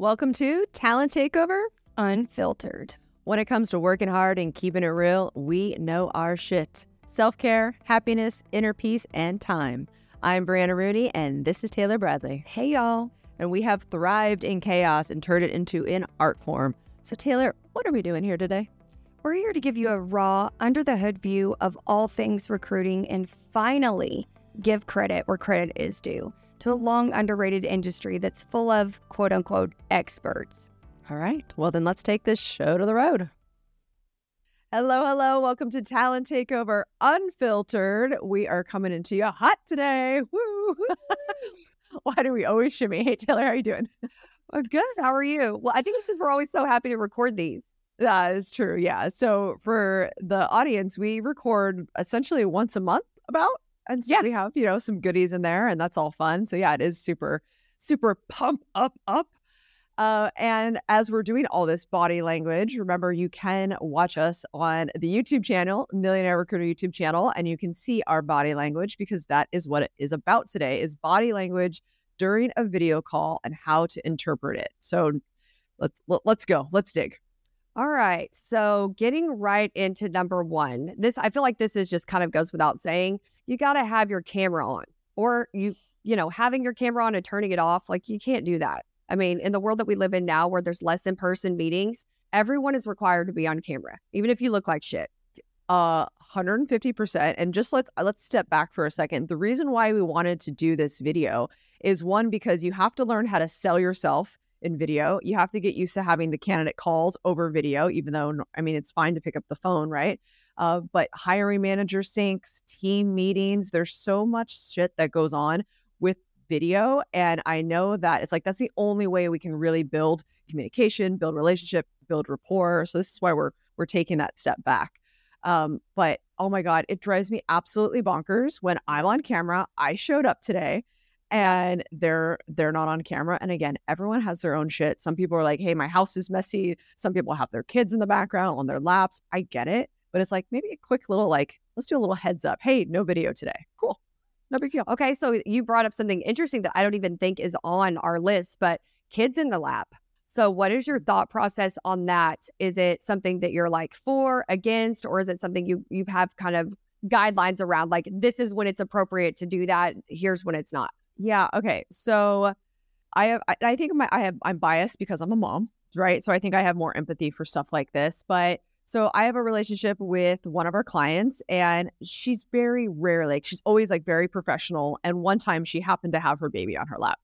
Welcome to Talent Takeover Unfiltered. When it comes to working hard and keeping it real, we know our shit. Self care, happiness, inner peace, and time. I'm Brianna Rooney, and this is Taylor Bradley. Hey, y'all. And we have thrived in chaos and turned it into an art form. So, Taylor, what are we doing here today? We're here to give you a raw, under the hood view of all things recruiting and finally give credit where credit is due to a long underrated industry that's full of quote unquote experts. All right. Well, then let's take this show to the road. Hello, hello. Welcome to Talent Takeover Unfiltered. We are coming into you hot today. Woo! Why do we always shimmy? Hey, Taylor, how are you doing? Well, good. How are you? Well, I think it's because we're always so happy to record these. That is true. Yeah. So for the audience, we record essentially once a month about and so Yeah. we have, you know, some goodies in there and that's all fun. So yeah, it is super, super pump up, up. Uh, and as we're doing all this body language, remember you can watch us on the YouTube channel, Millionaire Recruiter YouTube channel, and you can see our body language because that is what it is about today is body language during a video call and how to interpret it. So let's let, let's go. Let's dig. All right. So getting right into number one, this I feel like this is just kind of goes without saying. You got to have your camera on, or you, you know, having your camera on and turning it off. Like you can't do that. I mean, in the world that we live in now, where there's less in person meetings, everyone is required to be on camera, even if you look like shit. uh 150% and just let's let's step back for a second the reason why we wanted to do this video is one because you have to learn how to sell yourself in video you have to get used to having the candidate calls over video even though i mean it's fine to pick up the phone right uh, but hiring manager syncs team meetings there's so much shit that goes on with video and i know that it's like that's the only way we can really build communication build relationship build rapport so this is why we're we're taking that step back um, but oh my God, it drives me absolutely bonkers when I'm on camera. I showed up today and they're they're not on camera. And again, everyone has their own shit. Some people are like, hey, my house is messy. Some people have their kids in the background on their laps. I get it. But it's like maybe a quick little like, let's do a little heads up. Hey, no video today. Cool. No big deal. Okay, so you brought up something interesting that I don't even think is on our list, but kids in the lab. So, what is your mm-hmm. thought process on that? Is it something that you're like for, against, or is it something you you have kind of guidelines around? Like, this is when it's appropriate to do that. Here's when it's not. Yeah. Okay. So I have, I, I think my, I have, I'm biased because I'm a mom, right? So I think I have more empathy for stuff like this. But so I have a relationship with one of our clients and she's very rarely, like, she's always like very professional. And one time she happened to have her baby on her lap.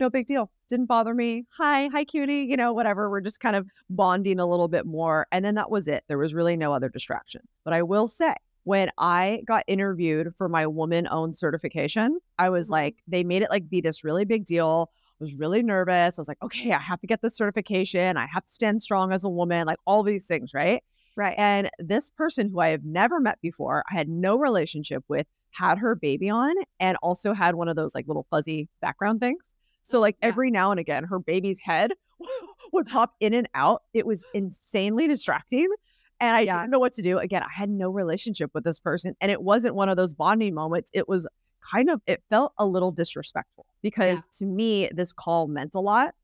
No big deal. Didn't bother me. Hi, hi, cutie. You know, whatever. We're just kind of bonding a little bit more. And then that was it. There was really no other distraction. But I will say, when I got interviewed for my woman owned certification, I was mm-hmm. like, they made it like be this really big deal. I was really nervous. I was like, okay, I have to get this certification. I have to stand strong as a woman, like all these things, right? Right. And this person who I have never met before, I had no relationship with, had her baby on and also had one of those like little fuzzy background things. So, like Yeah. every now and again, her baby's head would pop in and out. It was insanely distracting. And I Yeah. didn't know what to do. Again, I had no relationship with this person. And it wasn't one of those bonding moments. It was kind of, it felt a little disrespectful because to me, this call meant a lot.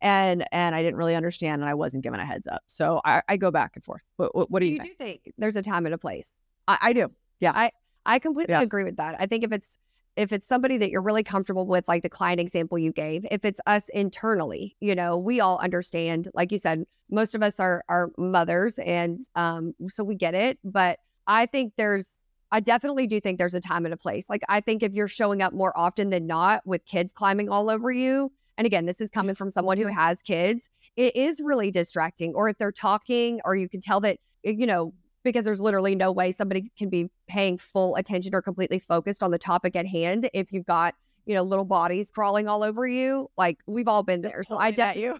And and I didn't really understand and I wasn't given a heads up. So I, I go back and forth. What, what, what do you, you think? do think there's a time and a place? I, I do. Yeah, I I completely Yeah. agree with that. I think if it's if it's somebody that you're really comfortable with, like the client example you gave, if it's us internally, you know, we all understand. Like you said, most of us are are mothers, and um, so we get it. But I think there's, I definitely do think there's a time and a place. Like I think if you're showing up more often than not with kids climbing all over you, and again, this is coming from someone who has kids, it is really distracting. Or if they're talking, or you can tell that you know because there's literally no way somebody can be paying full attention or completely focused on the topic at hand if you've got you know little bodies crawling all over you like we've all been there so i definitely you.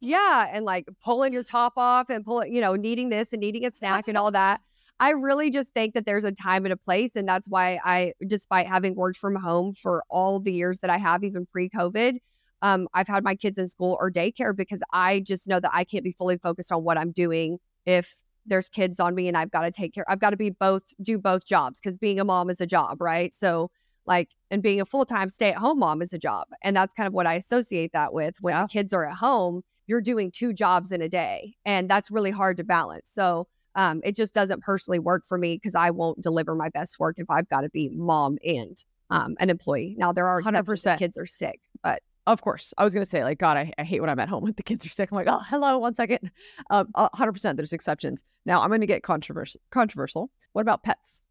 yeah and like pulling your top off and pulling you know needing this and needing a snack and all that i really just think that there's a time and a place and that's why i despite having worked from home for all the years that i have even pre-covid um, i've had my kids in school or daycare because i just know that i can't be fully focused on what i'm doing if there's kids on me and I've got to take care. I've got to be both do both jobs because being a mom is a job, right? So like and being a full-time stay-at-home mom is a job and that's kind of what i associate that with when Yeah. kids are at home you're doing two jobs in a day and that's really hard to balance so um, it just doesn't personally work for me because i won't deliver my best work if i've got to be mom and um, an employee now there are 100% 100%. kids are sick but Of course. I was going to say, like, God, I, I hate when I'm at home when the kids are sick. I'm like, oh, hello, one second. Um, 100%. There's exceptions. Now, I'm going to get controversial. Controversial. What about pets?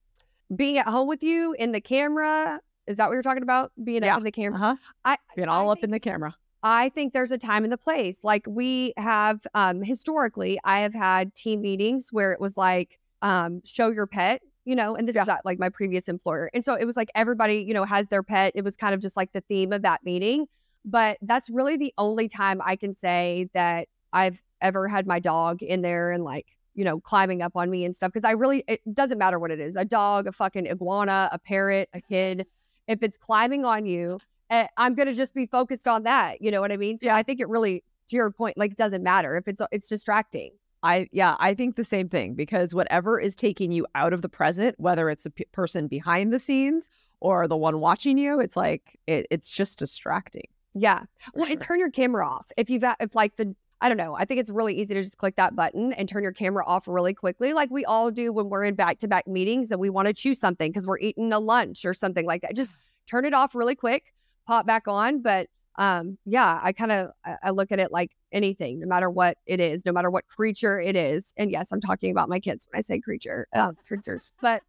being at home with you in the camera is that what you're talking about being Yeah. up in the camera Uh huh. I, Being I all up in the camera. I think there's a time and the place. Like we have um historically, I have had team meetings where it was like um show your pet, you know, and this Yeah. is at like my previous employer. And so it was like everybody, you know, has their pet. It was kind of just like the theme of that meeting. But that's really the only time I can say that I've ever had my dog in there and like, you know, climbing up on me and stuff. Cause I really it doesn't matter what it is. A dog, a fucking iguana, a parrot, a kid. If it's climbing on you, eh, I'm gonna just be focused on that. You know what I mean? So Yeah. I think it really, to your point, like it doesn't matter if it's it's distracting. I yeah, I think the same thing because whatever is taking you out of the present, whether it's the p- person behind the scenes or the one watching you, it's like it, it's just distracting. Yeah. Well, and turn your camera off if you've if like the I don't know. I think it's really easy to just click that button and turn your camera off really quickly, like we all do when we're in back to back meetings and we want to choose something because we're eating a lunch or something like that. Just turn it off really quick, pop back on. But um, yeah, I kind of I look at it like anything, no matter what it is, no matter what creature it is. And yes, I'm talking about my kids when I say creature, uh, creatures, but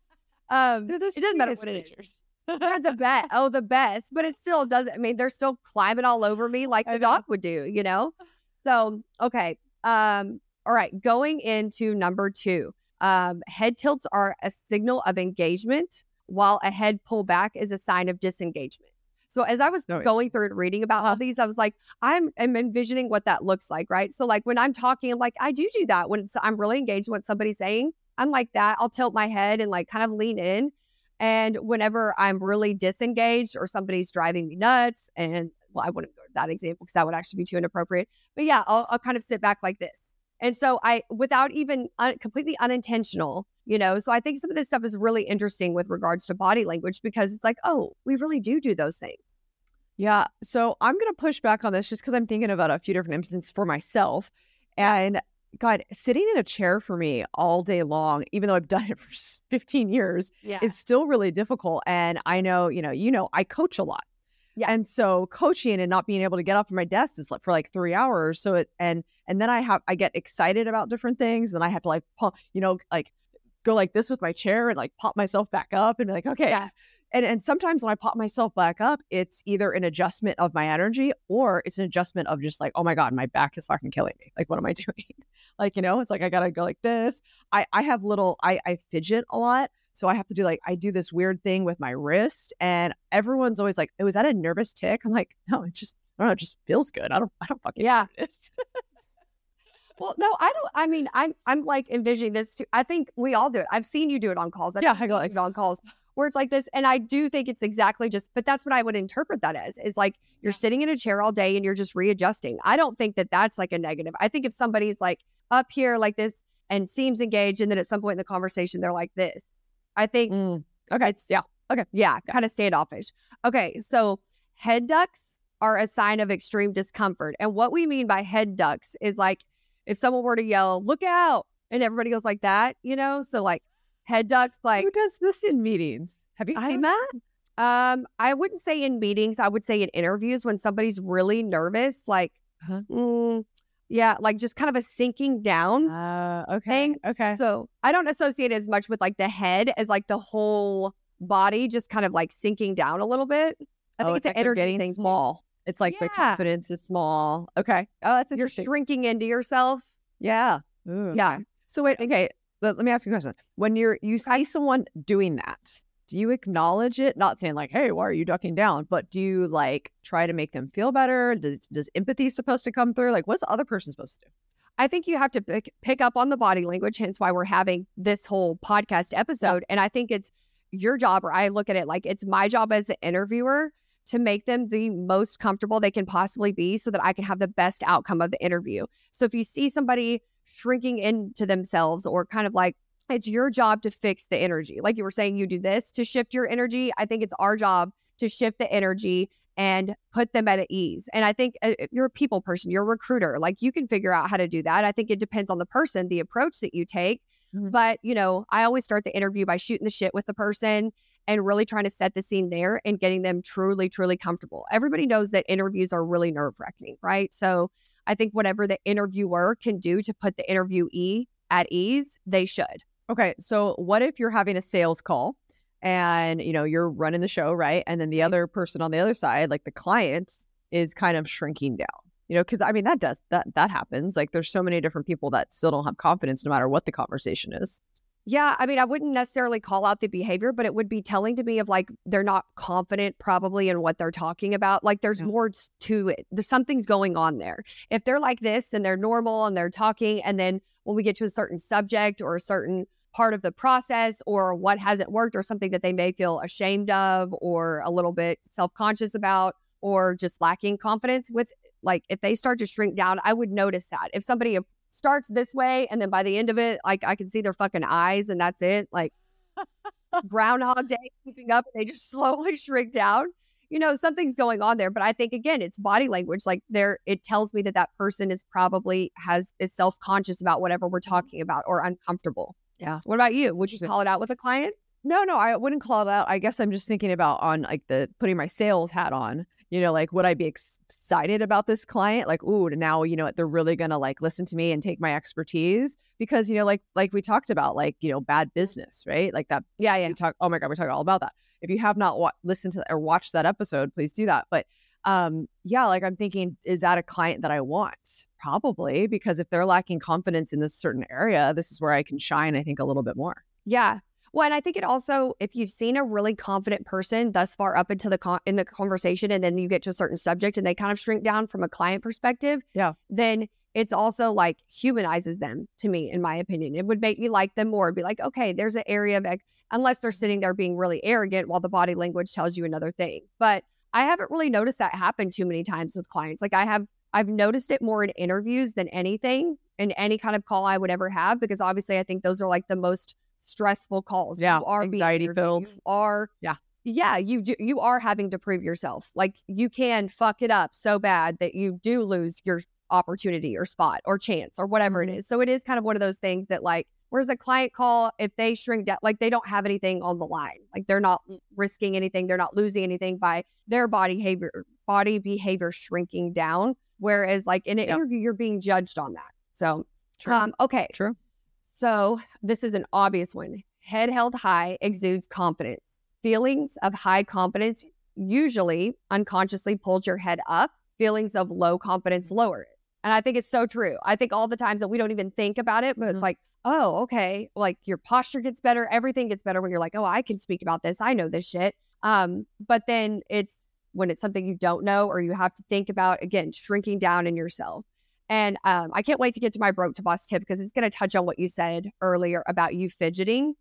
um, it doesn't matter what it is. They're the best. Oh, the best. But it still doesn't. I mean, they're still climbing all over me like the dog would do, you know? So, okay. Um, all right. Going into number two, um, head tilts are a signal of engagement, while a head pullback is a sign of disengagement. So as I was going through and reading about all these, I was like, I'm, I'm envisioning what that looks like, right? So like when I'm talking, I'm like, I do do that when I'm really engaged with what somebody's saying. I'm like that. I'll tilt my head and like kind of lean in. And whenever I'm really disengaged or somebody's driving me nuts, and well, I wouldn't go to that example because that would actually be too inappropriate. But yeah, I'll, I'll kind of sit back like this. And so I, without even un- completely unintentional, you know, so I think some of this stuff is really interesting with regards to body language because it's like, oh, we really do do those things. Yeah. So I'm going to push back on this just because I'm thinking about a few different instances for myself. And God, sitting in a chair for me all day long, even though I've done it for 15 years, Yeah. is still really difficult. And I know, you know, you know, I coach a lot. Yeah. And so coaching and not being able to get off of my desk is like for like three hours. So it and and then I have I get excited about different things. And I have to like pump, you know, like go like this with my chair and like pop myself back up and be like, okay. Yeah. And and sometimes when I pop myself back up, it's either an adjustment of my energy or it's an adjustment of just like, oh my God, my back is fucking killing me. Like, what am I doing? Like, you know, it's like I gotta go like this. I I have little I I fidget a lot. So I have to do like I do this weird thing with my wrist, and everyone's always like, "Oh, is that a nervous tick?" I'm like, "No, it just I don't know, it just feels good. I don't I don't fucking Yeah. know what it is." Well, no, I don't. I mean, I'm I'm like envisioning this too. I think we all do it. I've seen you do it on calls. I've Yeah, I go like- on calls where it's like this, and I do think it's exactly just. But that's what I would interpret that as is like you're sitting in a chair all day and you're just readjusting. I don't think that that's like a negative. I think if somebody's like up here like this and seems engaged, and then at some point in the conversation they're like this, I think Mm, okay, yeah, Okay. yeah, kind of standoffish. Okay, so head ducks are a sign of extreme discomfort. And what we mean by head ducks is like if someone were to yell, look out, and everybody goes like that, you know? So like head ducks, like Who does this in meetings? Have you seen don't- that? um, I wouldn't say in meetings, I would say in interviews when somebody's really nervous, like Uh-huh. mm, yeah, like just kind of a sinking down. Uh, okay, Thing. okay. So I don't associate as much with like the head as like the whole body just kind of like sinking down a little bit. I think Oh, it's an like they're energy getting thing. small. It's like the confidence is small. Okay. Oh, that's You're shrinking into yourself. yeah. Ooh. Yeah. So wait, okay. Let, let me ask you a question. When you're you see someone doing that, do you acknowledge it? Not saying like, "Hey, why are you ducking down?" But do you like try to make them feel better? Does does empathy supposed to come through? Like, what's the other person supposed to do? I think you have to pick, pick up on the body language, hence why we're having this whole podcast episode. And I think it's your job, or I look at it like it's my job as the interviewer to make them the most comfortable they can possibly be so that I can have the best outcome of the interview. So if you see somebody shrinking into themselves or kind of like it's your job to fix the energy. Like you were saying, you do this to shift your energy. I think it's our job to shift the energy and put them at ease. And I think uh, you're a people person, you're a recruiter. Like you can figure out how to do that. I think it depends on the person, the approach that you take. Mm-hmm. But, you know, I always start the interview by shooting the shit with the person and really trying to set the scene there and getting them truly, truly comfortable. Everybody knows that interviews are really nerve wracking, right? So I think whatever the interviewer can do to put the interviewee at ease, they should. Okay. So what if you're having a sales call and, you know, you're running the show, right? And then the mm-hmm. other person on the other side, like the client, is kind of shrinking down. You know, because I mean that does that that happens. Like there's so many different people that still don't have confidence no matter what the conversation is. Yeah, I mean, I wouldn't necessarily call out the behavior, but it would be telling to me of like they're not confident probably in what they're talking about. Like there's yeah. more to it. There's something's going on there. If they're like this and they're normal and they're talking, and then when we get to a certain subject or a certain part of the process or what hasn't worked or something that they may feel ashamed of or a little bit self-conscious about or just lacking confidence with like if they start to shrink down i would notice that. If somebody starts this way and then by the end of it like i can see their fucking eyes and that's it like groundhog day keeping up and they just slowly shrink down you know something's going on there. But i think again it's body language like there it tells me that that person is probably has is self-conscious about whatever we're mm-hmm. talking about or uncomfortable yeah. What about you? Would you call it out with a client? No, no, I wouldn't call it out. I guess I'm just thinking about on like the putting my sales hat on. You know, like would I be excited about this client? Like, ooh, now you know they're really gonna like listen to me and take my expertise because you know, like like we talked about, like you know, bad business, right? Like that. Yeah, yeah. Talk. Oh my god, we're talking all about that. If you have not wa- listened to or watched that episode, please do that. But um, yeah, like I'm thinking, is that a client that I want? Probably, because if they're lacking confidence in this certain area, this is where I can shine, I think, a little bit more. Yeah. Well, and I think it also, if you've seen a really confident person thus far up into the con- in the conversation, and then you get to a certain subject and they kind of shrink down from a client perspective, yeah, then it's also like humanizes them to me, in my opinion. It would make me like them more. Be like, okay, there's an area of, unless they're sitting there being really arrogant while the body language tells you another thing. But I haven't really noticed that happen too many times with clients. Like I have I've noticed it more in interviews than anything in any kind of call I would ever have because obviously I think those are like the most stressful calls. Yeah, you are anxiety filled. You are yeah. Yeah, you do, you are having to prove yourself. Like you can fuck it up so bad that you do lose your opportunity or spot or chance or whatever mm-hmm. it is. So it is kind of one of those things that like Whereas a client call, if they shrink down, like they don't have anything on the line, like they're not risking anything, they're not losing anything by their body behavior, body behavior shrinking down. Whereas, like in an yep. interview, you're being judged on that. So, True. Um, okay, true. So this is an obvious one. Head held high exudes confidence. Feelings of high confidence usually unconsciously pulls your head up. Feelings of low confidence lower it. And I think it's so true. I think all the times that we don't even think about it, but mm-hmm. it's like, oh, okay, like your posture gets better, everything gets better when you're like, oh, I can speak about this. I know this shit. Um, but then it's when it's something you don't know or you have to think about again, shrinking down in yourself. And um, I can't wait to get to my broke to boss tip because it's going to touch on what you said earlier about you fidgeting.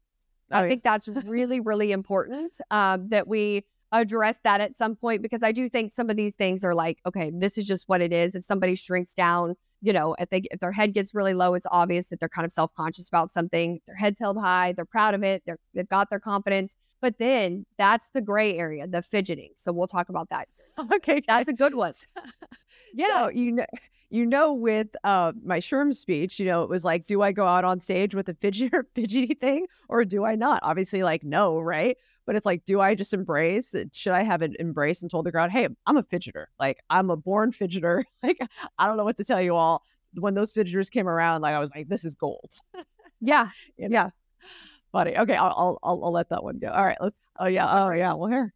Oh, I think that's really, really important um, that we address that at some point because I do think some of these things are like, okay, this is just what it is. If somebody shrinks down, you know, if they if their head gets really low, it's obvious that they're kind of self conscious about something. Their head's held high, they're proud of it, they're they've got their confidence. But then that's the gray area, the fidgeting. So we'll talk about that. Okay, that's a good one. yeah, so, you know you know, with uh, my SHRM speech, you know, it was like, do I go out on stage with a fidget or fidgety thing or do I not? Obviously, like, no, right? But it's like, do I just embrace? Should I have it embraced and told the crowd, hey, I'm a fidgeter. Like, I'm a born fidgeter. like, I don't know what to tell you all. When those fidgeters came around, like, I was like, this is gold. yeah. you know? Yeah. Funny. Okay. I'll, I'll, I'll let that one go. All right. Let's, oh, yeah. Oh, yeah. Well, here.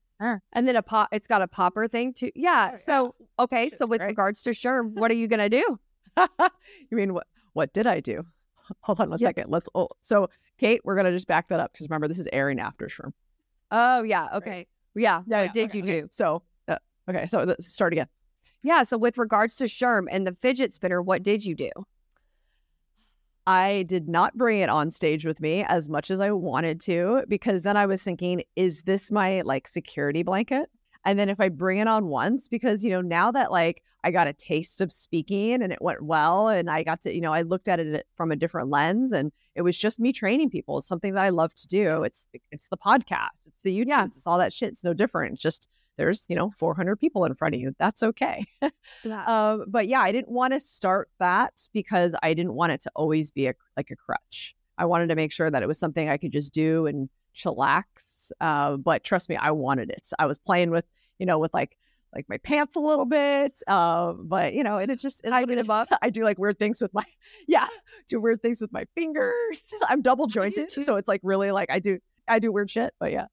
And then a pop, it's got a popper thing too. Yeah. Oh, so okay. so with great. regards to SHRM, what are you gonna do? you mean what? What did I do? Hold on one yeah. second. Let's. Oh, so Kate, we're gonna just back that up because remember this is airing after SHRM. Oh yeah. Okay. Right. Yeah. yeah. What yeah, did okay, you okay. do? So uh, okay. So let's start again. Yeah. So with regards to SHRM and the fidget spinner, what did you do? I did not bring it on stage with me as much as I wanted to because then I was thinking, is this my like security blanket? And then if I bring it on once, because, you know, now that like I got a taste of speaking and it went well, and I got to, you know, I looked at it from a different lens and it was just me training people. It's something that I love to do. It's, it's the podcast, it's the YouTube, yeah. it's all that shit. It's no different. It's just, there's, you know, 400 people in front of you. That's okay. yeah. Um, but yeah, I didn't want to start that because I didn't want it to always be a, like a crutch. I wanted to make sure that it was something I could just do and chillax. Uh, but trust me, I wanted it. I was playing with, you know, with like like my pants a little bit. Uh, but you know, and it just it's I, it up. I do like weird things with my yeah, do weird things with my fingers. I'm double jointed, so it's like really like I do I do weird shit. But yeah.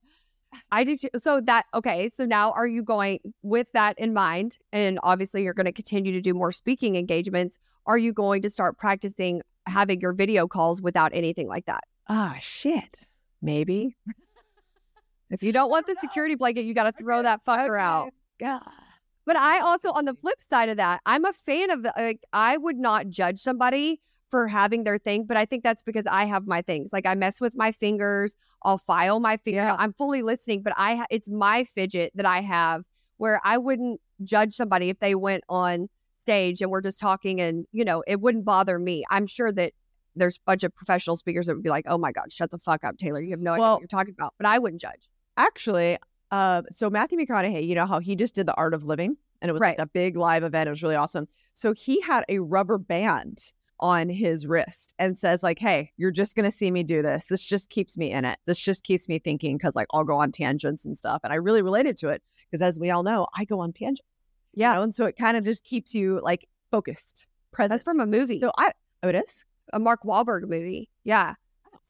I do too. So that okay. So now are you going with that in mind? And obviously you're going to continue to do more speaking engagements. Are you going to start practicing having your video calls without anything like that? Ah, shit. Maybe. If you don't want the security blanket, you got to throw okay. that fucker okay. out. Yeah. But I also, on the flip side of that, I'm a fan of the, like, I would not judge somebody for having their thing, but I think that's because I have my things. Like I mess with my fingers, I'll file my finger. Yeah. I'm fully listening, but I, it's my fidget that I have where I wouldn't judge somebody if they went on stage and we're just talking and, you know, it wouldn't bother me. I'm sure that there's a bunch of professional speakers that would be like, oh my God, shut the fuck up, Taylor. You have no well, idea what you're talking about. But I wouldn't judge. Actually, uh, so Matthew McConaughey, you know how he just did the art of living and it was right. like a big live event. It was really awesome. So he had a rubber band on his wrist and says like hey you're just going to see me do this this just keeps me in it this just keeps me thinking because like i'll go on tangents and stuff and i really related to it because as we all know i go on tangents yeah you know? and so it kind of just keeps you like focused present that's from a movie so i oh it is a Mark Wahlberg movie. Yeah.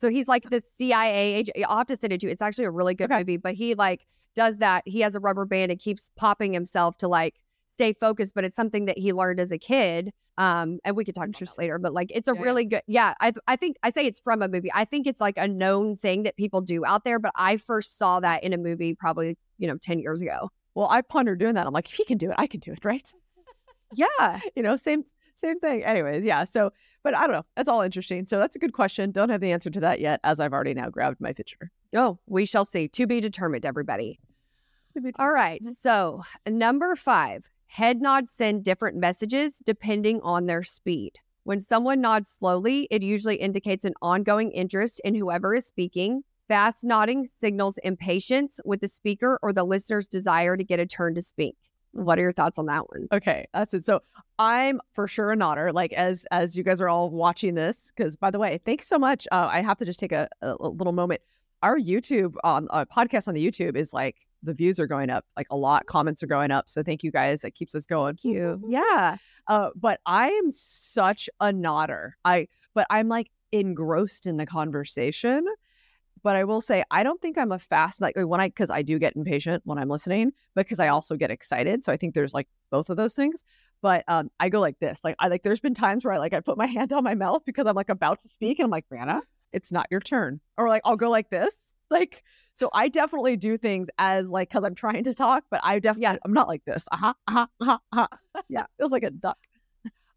So he's like the CIA agent. I'll have to send it to you. It's actually a really good okay. movie, but he like does that. He has a rubber band and keeps popping himself to like stay focused, but it's something that he learned as a kid. Um, and we could talk about later, but like it's a yeah. really good, yeah. I I think I say it's from a movie. I think it's like a known thing that people do out there, but I first saw that in a movie probably you know ten years ago. Well, I pondered doing that. I'm like, if he can do it, I can do it, right? yeah, you know, same same thing. Anyways, yeah. So, but I don't know. That's all interesting. So that's a good question. Don't have the answer to that yet, as I've already now grabbed my fidgeter. Oh, we shall see. To be determined, everybody. All right. So number five, head nods send different messages depending on their speed. When someone nods slowly, it usually indicates an ongoing interest in whoever is speaking. Fast nodding signals impatience with the speaker or the listener's desire to get a turn to speak. What are your thoughts on that one? Okay, that's it. So I'm for sure a nodder. Like as as you guys are all watching this, because by the way, thanks so much. Uh, I have to just take a, a little moment. Our YouTube on um, podcast on the YouTube is like the views are going up like a lot. Comments are going up. So thank you guys. That keeps us going. Thank you. Yeah. Uh, but I am such a nodder. I but I'm like engrossed in the conversation but I will say I don't think I'm a fast like when I because I do get impatient when I'm listening, because I also get excited. So I think there's like both of those things. But um, I go like this. Like I like there's been times where I like I put my hand on my mouth because I'm like about to speak and I'm like, Brianna, it's not your turn. Or like I'll go like this. Like so I definitely do things as like because I'm trying to talk, but I definitely yeah, I'm not like this. Uh-huh, uh-huh, uh-huh, uh-huh. yeah, feels like a duck.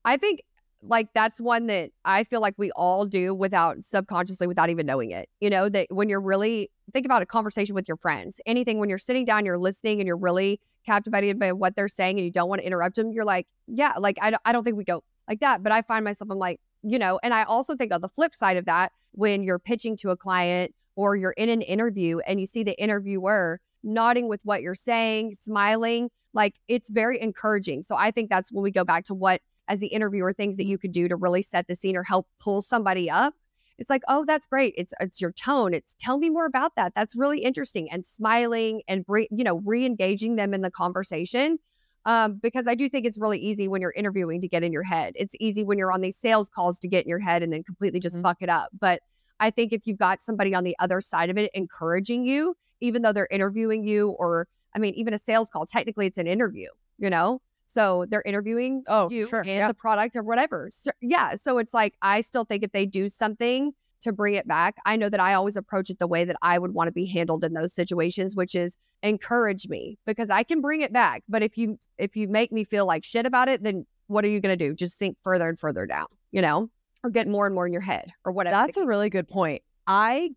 I think like that's one that I feel like we all do without subconsciously without even knowing it. You know, that when you're really think about a conversation with your friends, anything when you're sitting down, you're listening and you're really captivated by what they're saying and you don't want to interrupt them, you're like, yeah, like I I don't think we go like that, but I find myself I'm like, you know, and I also think on the flip side of that when you're pitching to a client or you're in an interview and you see the interviewer nodding with what you're saying, smiling, like it's very encouraging. So I think that's when we go back to what as the interviewer things that you could do to really set the scene or help pull somebody up it's like oh that's great. It's it's your tone. It's tell me more about that. That's really interesting and smiling and re, you know re-engaging them in the conversation um, because i do think it's really easy when you're interviewing to get in your head. It's easy when you're on these sales calls to get in your head and then completely just mm-hmm. fuck it up but i think if you've got somebody on the other side of it encouraging you even though they're interviewing you or i mean even a sales call technically it's an interview you know so they're interviewing oh, you sure. and yeah. the product or whatever. So, yeah. So it's like, I still think if they do something to bring it back, I know that I always approach it the way that I would want to be handled in those situations, which is encourage me because I can bring it back. But if you, if you make me feel like shit about it, then what are you going to do? Just sink further and further down, you know, or get more and more in your head or whatever. That's a really good point. I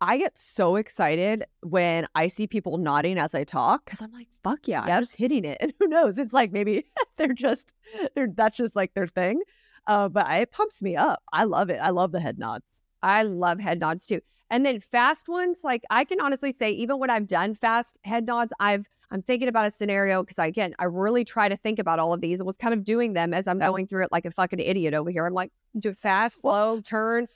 I get so excited when I see people nodding as I talk because I'm like, fuck yeah, I'm just hitting it. And who knows? It's like maybe they're just they're that's just like their thing. Uh, but it pumps me up. I love it. I love the head nods. I love head nods too. And then fast ones, like I can honestly say, even when I've done fast head nods, I've I'm thinking about a scenario because again, I really try to think about all of these. I was kind of doing them as I'm going through it like a fucking idiot over here. I'm like, do fast, slow, turn.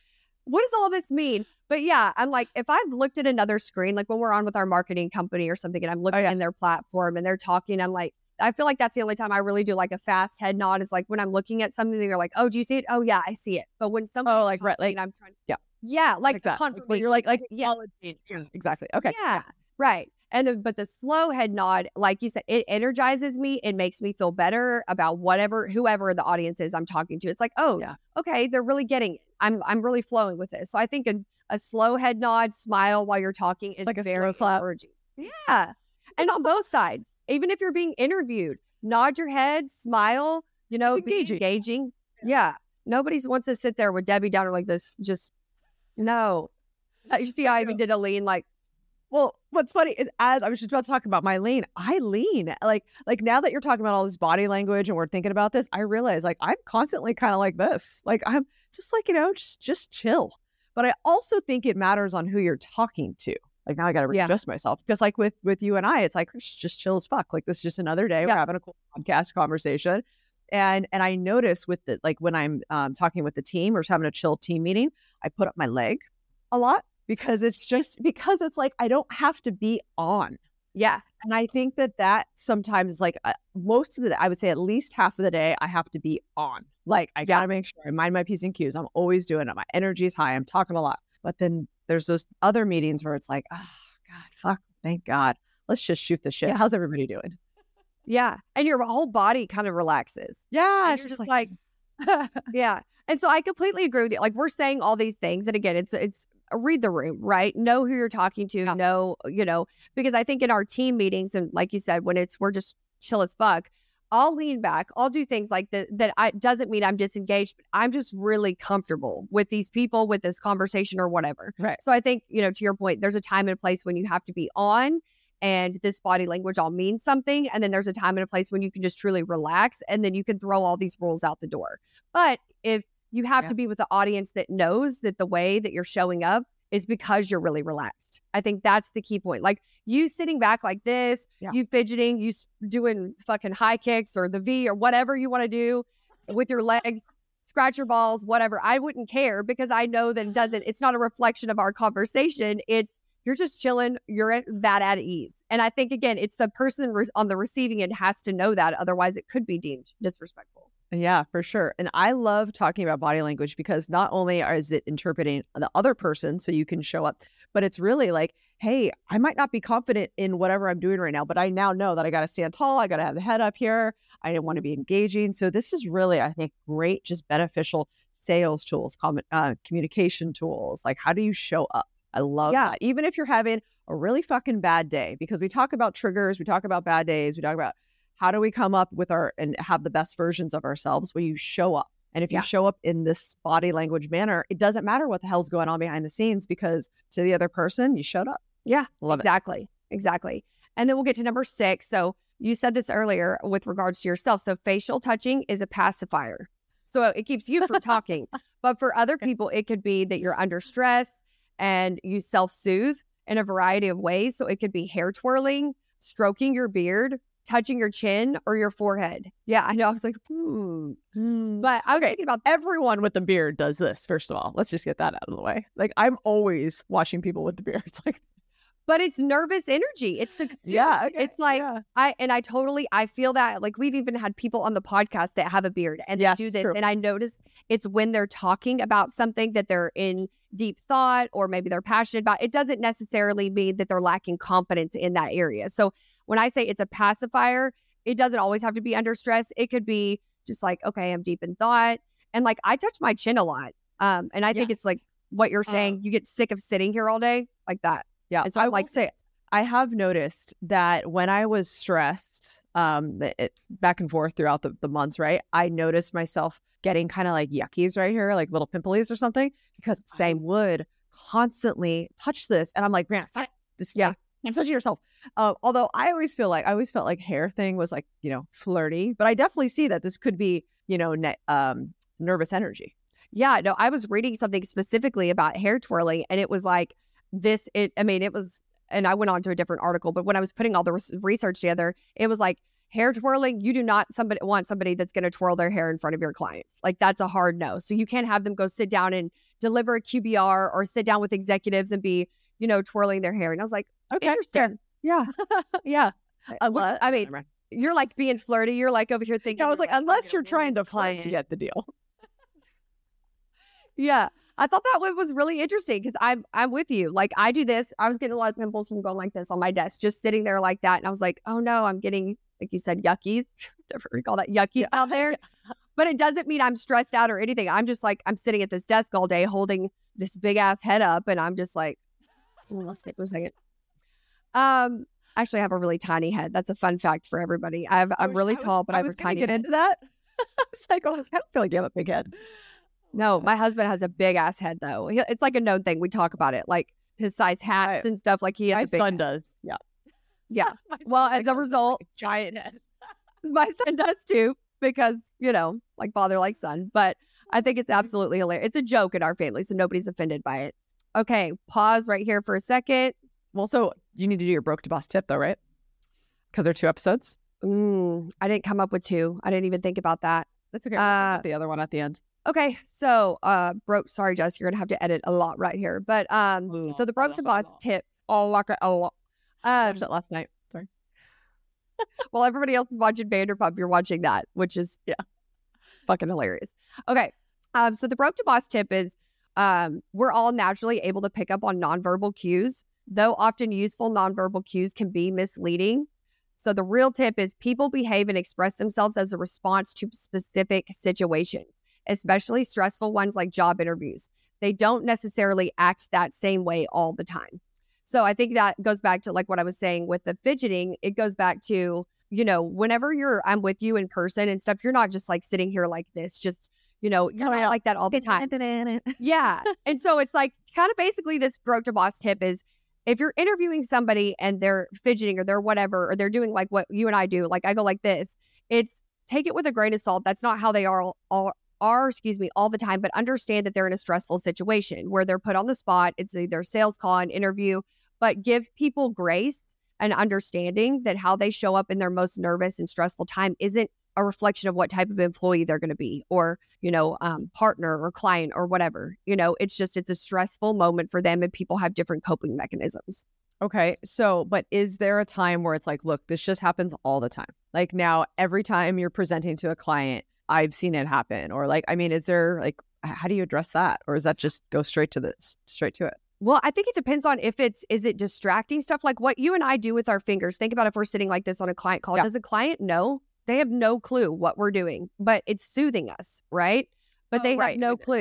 What does all this mean? But yeah, I'm like, if I've looked at another screen, like when we're on with our marketing company or something, and I'm looking oh, yeah. in their platform and they're talking, I'm like, I feel like that's the only time I really do like a fast head nod is like when I'm looking at something, they're like, oh, do you see it? Oh, yeah, I see it. But when something, oh, like, right, like, I'm trying, yeah, yeah, like, like that. confirmation. Like, you're like, like, yeah, yeah, exactly. Okay, yeah, right. And the, but the slow head nod, like you said, it energizes me. It makes me feel better about whatever, whoever the audience is I'm talking to. It's like, oh, yeah. okay, they're really getting it. I'm I'm really flowing with this. So I think a, a slow head nod, smile while you're talking is like a very slow encouraging. Yeah. And on both sides, even if you're being interviewed, nod your head, smile, you know, it's engaging. engaging. Yeah. Nobody wants to sit there with Debbie Downer like this. Just no. Uh, you see, I even did a lean like, well, what's funny is as I was just about to talk about my lean, I lean like like now that you're talking about all this body language and we're thinking about this, I realize like I'm constantly kind of like this. Like I'm just like you know just just chill. But I also think it matters on who you're talking to. Like now I got to readjust yeah. myself because like with with you and I, it's like it's just chill as fuck. Like this is just another day. Yeah. We're having a cool podcast conversation. And and I notice with the like when I'm um, talking with the team or having a chill team meeting, I put up my leg a lot because it's just because it's like I don't have to be on. Yeah. And I think that that sometimes like uh, most of the I would say at least half of the day I have to be on. Like I got to make sure I mind my P's and Q's. I'm always doing it. My energy is high. I'm talking a lot. But then there's those other meetings where it's like, oh God, fuck, thank God. Let's just shoot the shit. Yeah. How's everybody doing? Yeah. And your whole body kind of relaxes. Yeah. And you're just, just like, like yeah. And so I completely agree with you. Like we're saying all these things. And again, it's it's read the room, right? Know who you're talking to, yeah. know, you know, because I think in our team meetings and like you said, when it's we're just chill as fuck, I'll lean back. I'll do things like that that I doesn't mean I'm disengaged, but I'm just really comfortable with these people, with this conversation or whatever. Right. So I think, you know, to your point, there's a time and a place when you have to be on and this body language all means something. And then there's a time and a place when you can just truly relax and then you can throw all these rules out the door. But if you have yeah. to be with the audience that knows that the way that you're showing up is because you're really relaxed. I think that's the key point. Like you sitting back like this, yeah. you fidgeting, you doing fucking high kicks or the V or whatever you want to do with your legs, scratch your balls, whatever. I wouldn't care because I know that it doesn't, it's not a reflection of our conversation. It's you're just chilling, you're at that at ease. And I think, again, it's the person on the receiving end has to know that. Otherwise, it could be deemed disrespectful. Yeah, for sure. And I love talking about body language because not only is it interpreting the other person so you can show up, but it's really like, hey, I might not be confident in whatever I'm doing right now, but I now know that I got to stand tall. I got to have the head up here. I didn't want to be engaging. So this is really, I think, great, just beneficial sales tools, comment, uh, communication tools. Like, how do you show up? I love yeah. that. Even if you're having a really fucking bad day, because we talk about triggers, we talk about bad days, we talk about how do we come up with our and have the best versions of ourselves when you show up? And if yeah. you show up in this body language manner, it doesn't matter what the hell's going on behind the scenes because to the other person, you showed up. Yeah, love exactly. It. Exactly. And then we'll get to number six. So you said this earlier with regards to yourself. So facial touching is a pacifier. So it keeps you from talking. but for other people, it could be that you're under stress and you self soothe in a variety of ways. So it could be hair twirling, stroking your beard, touching your chin or your forehead. Yeah, I know. I was like, hmm. hmm. But I was okay. thinking about everyone with a beard does this, first of all. Let's just get that out of the way. Like, I'm always watching people with the beard. It's like, but it's nervous energy. It's yeah. Okay. It's like yeah. I and I totally I feel that like we've even had people on the podcast that have a beard and yes, they do this, true. and I notice it's when they're talking about something that they're in deep thought or maybe they're passionate about. It doesn't necessarily mean that they're lacking confidence in that area. So when I say it's a pacifier, it doesn't always have to be under stress. It could be just like, okay, I'm deep in thought. And like I touch my chin a lot. Um, and I think yes. it's like what you're saying, uh, you get sick of sitting here all day, like that. Yeah. And so I like say I have noticed that when I was stressed, um, it, back and forth throughout the, the months, right? I noticed myself getting kind of like yuckies right here, like little pimples or something, because I would constantly touch this. And I'm like, man, this. Yeah. I'm touching yourself. Uh, although I always feel like I always felt like hair thing was like, you know, flirty, but I definitely see that this could be, you know, ne- um, nervous energy. Yeah, no, I was reading something specifically about hair twirling, and it was like this. It, I mean, it was, and I went on to a different article, but when I was putting all the res- research together, it was like hair twirling. You do not somebody want somebody that's going to twirl their hair in front of your clients. Like that's a hard no. So you can't have them go sit down and deliver a QBR or sit down with executives and be, you know, twirling their hair. And I was like, Okay, interesting. Yeah, yeah. Uh, which, I mean, you're like being flirty. You're like over here thinking. I was like, unless you're trying to this to get the deal. Yeah. I thought that one was really interesting because I'm I'm with you. Like I do this. I was getting a lot of pimples from going like this on my desk, just sitting there like that. And I was like, oh no, I'm getting like you said, yuckies. Never recall that yuckies out there. But it doesn't mean I'm stressed out or anything. I'm just like I'm sitting at this desk all day holding this big ass head up, and I'm just like, "Ooh, let's take for a second. Um, actually, I have a really tiny head. That's a fun fact for everybody. I I I'm really I was- tall, but I, was gonna tiny get head. into that. I was like, oh, I don't feel like you have a big head. No, my husband has a big ass head though. He, it's like a known thing. We talk about it, like his size hats I- and stuff. Like he has My a big. son does. Yeah. Yeah, Well, as a result- like, a giant head. my son does too because you know, like father, like son. But I think it's absolutely hilarious. It's a joke in our family, so nobody's offended by it. Okay, pause right here for a second. Well, so you need to do your broke to boss tip though, right? Because there are two episodes. Mm, I didn't come up with two. I didn't even think about that. That's okay. Uh, the other one at the end. Okay, so uh, broke. Sorry, Jess, you're gonna have to edit a lot right here. But um, so the broke to boss tip. Oh, like a, lot. Um, watched it last night. Sorry. while everybody else is watching Vanderpump, you're watching that, which is Yeah. fucking hilarious. Okay, um, so the broke to boss tip is um, we're all naturally able to pick up on nonverbal cues, though often useful nonverbal cues can be misleading. So the real tip is people behave and express themselves as a response to specific situations, especially stressful ones like job interviews. They don't necessarily act that same way all the time. So I think that goes back to like what I was saying with the fidgeting. It goes back to, you know, whenever you're I'm with you in person and stuff, you're not just like sitting here like this, just, you know, you're not like that all the time. Yeah. and so it's like kind of basically this broke to boss tip is if you're interviewing somebody and they're fidgeting or they're whatever, or they're doing like what you and I do, like I go like this, it's take it with a grain of salt. That's not how they are all, all are, excuse me, all the time, but understand that they're in a stressful situation where they're put on the spot. It's either a sales call, an interview, but give people grace and understanding that how they show up in their most nervous and stressful time isn't a reflection of what type of employee they're going to be or you know um, partner or client or whatever you know it's just it's a stressful moment for them and people have different coping mechanisms Okay. So, but is there a time where it's like, look, this just happens all the time? Like now, every time you're presenting to a client, I've seen it happen. Or like, I mean, is there like, how do you address that? Or is that just go straight to this, straight to it? well i think it depends on if it's is it distracting stuff like what you and i do with our fingers think about if we're sitting like this on a client call Yeah. does a client know they have no clue what we're doing but it's soothing us right but oh, they have no clue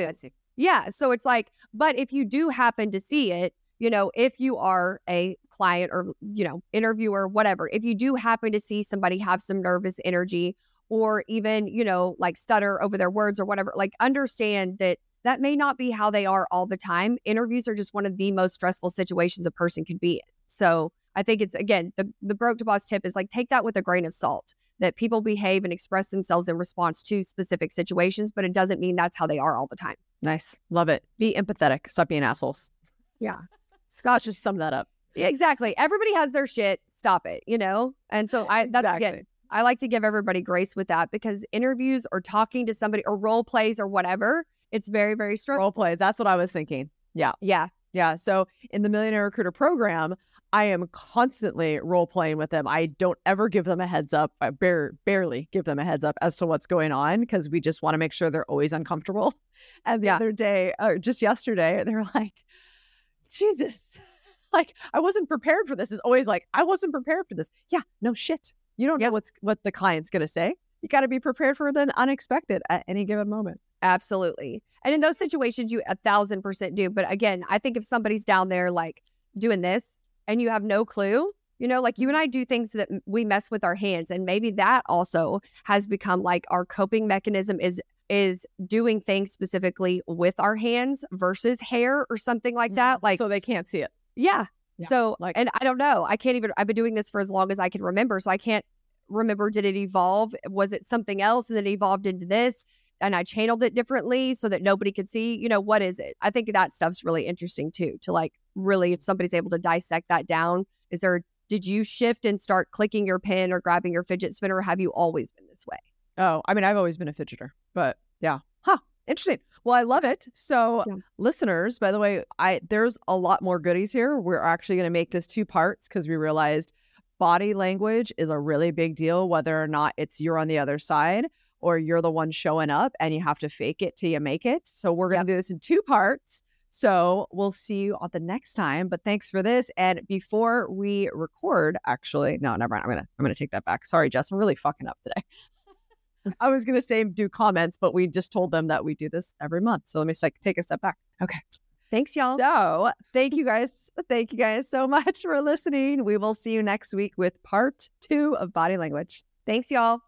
Yeah. So it's like, but if you do happen to see it, you know, if you are a client or, you know, interviewer, whatever, if you do happen to see somebody have some nervous energy or even, you know, like stutter over their words or whatever, like understand that that may not be how they are all the time. Interviews are just one of the most stressful situations a person can be in. So I think it's, again, the, the broke to boss tip is like take that with a grain of salt that people behave and express themselves in response to specific situations, but it doesn't mean that's how they are all the time. Nice. Love it. Be empathetic. Stop being assholes. Yeah. Scott just summed that up. Yeah, exactly. Everybody has their shit. Stop it, you know? And so I that's again, I like to give everybody grace with that because interviews or talking to somebody or role plays or whatever, it's very, very stressful. Role plays. That's what I was thinking. Yeah. Yeah. Yeah. So in the Millionaire Recruiter program, I am constantly role playing with them. I don't ever give them a heads up. I bare, barely give them a heads up as to what's going on because we just want to make sure they're always uncomfortable. And the Yeah. other day, or just yesterday, they're like, Jesus, like I wasn't prepared for this. Is always like, I wasn't prepared for this. Yeah, no shit. You don't Yep. know what's what the client's gonna say. You got to be prepared for the unexpected at any given moment. Absolutely. And in those situations, you a thousand percent do. But again, I think if somebody's down there like doing this and you have no clue, you know, like you and mm-hmm. I do things that we mess with our hands. And maybe that also has become like our coping mechanism is is doing things specifically with our hands versus hair or something like that. Mm-hmm. Like, so they can't see it. yeah. Yeah, So, like- and I don't know. I can't even, I've been doing this for as long as I can remember. So I can't remember, did it evolve? Was it something else and then it evolved into this? And I channeled it differently so that nobody could see, you know, what is it? I think that stuff's really interesting too, to like really, if somebody's able to dissect that down, is there, did you shift and start clicking your pen or grabbing your fidget spinner? Or have you always been this way? Oh, I mean, I've always been a fidgeter, but yeah. Huh. Interesting. Well, I love it. So, Yeah. listeners, by the way, I there's a lot more goodies here. We're actually going to make this two parts because we realized body language is a really big deal, whether or not it's you're on the other side or you're the one showing up and you have to fake it till you make it. So, we're going to do this in two parts. So, we'll see you on the next time. But thanks for this. And before we record, actually, no, never mind. I'm gonna I'm gonna take that back. Sorry, Jess. I'm really fucking up today. I was gonna say do comments, but we just told them that we do this every month. So let me like take a step back. Okay. Thanks, y'all. So thank you guys. Thank you guys so much for listening. We will see you next week with part two of body language. Thanks, y'all.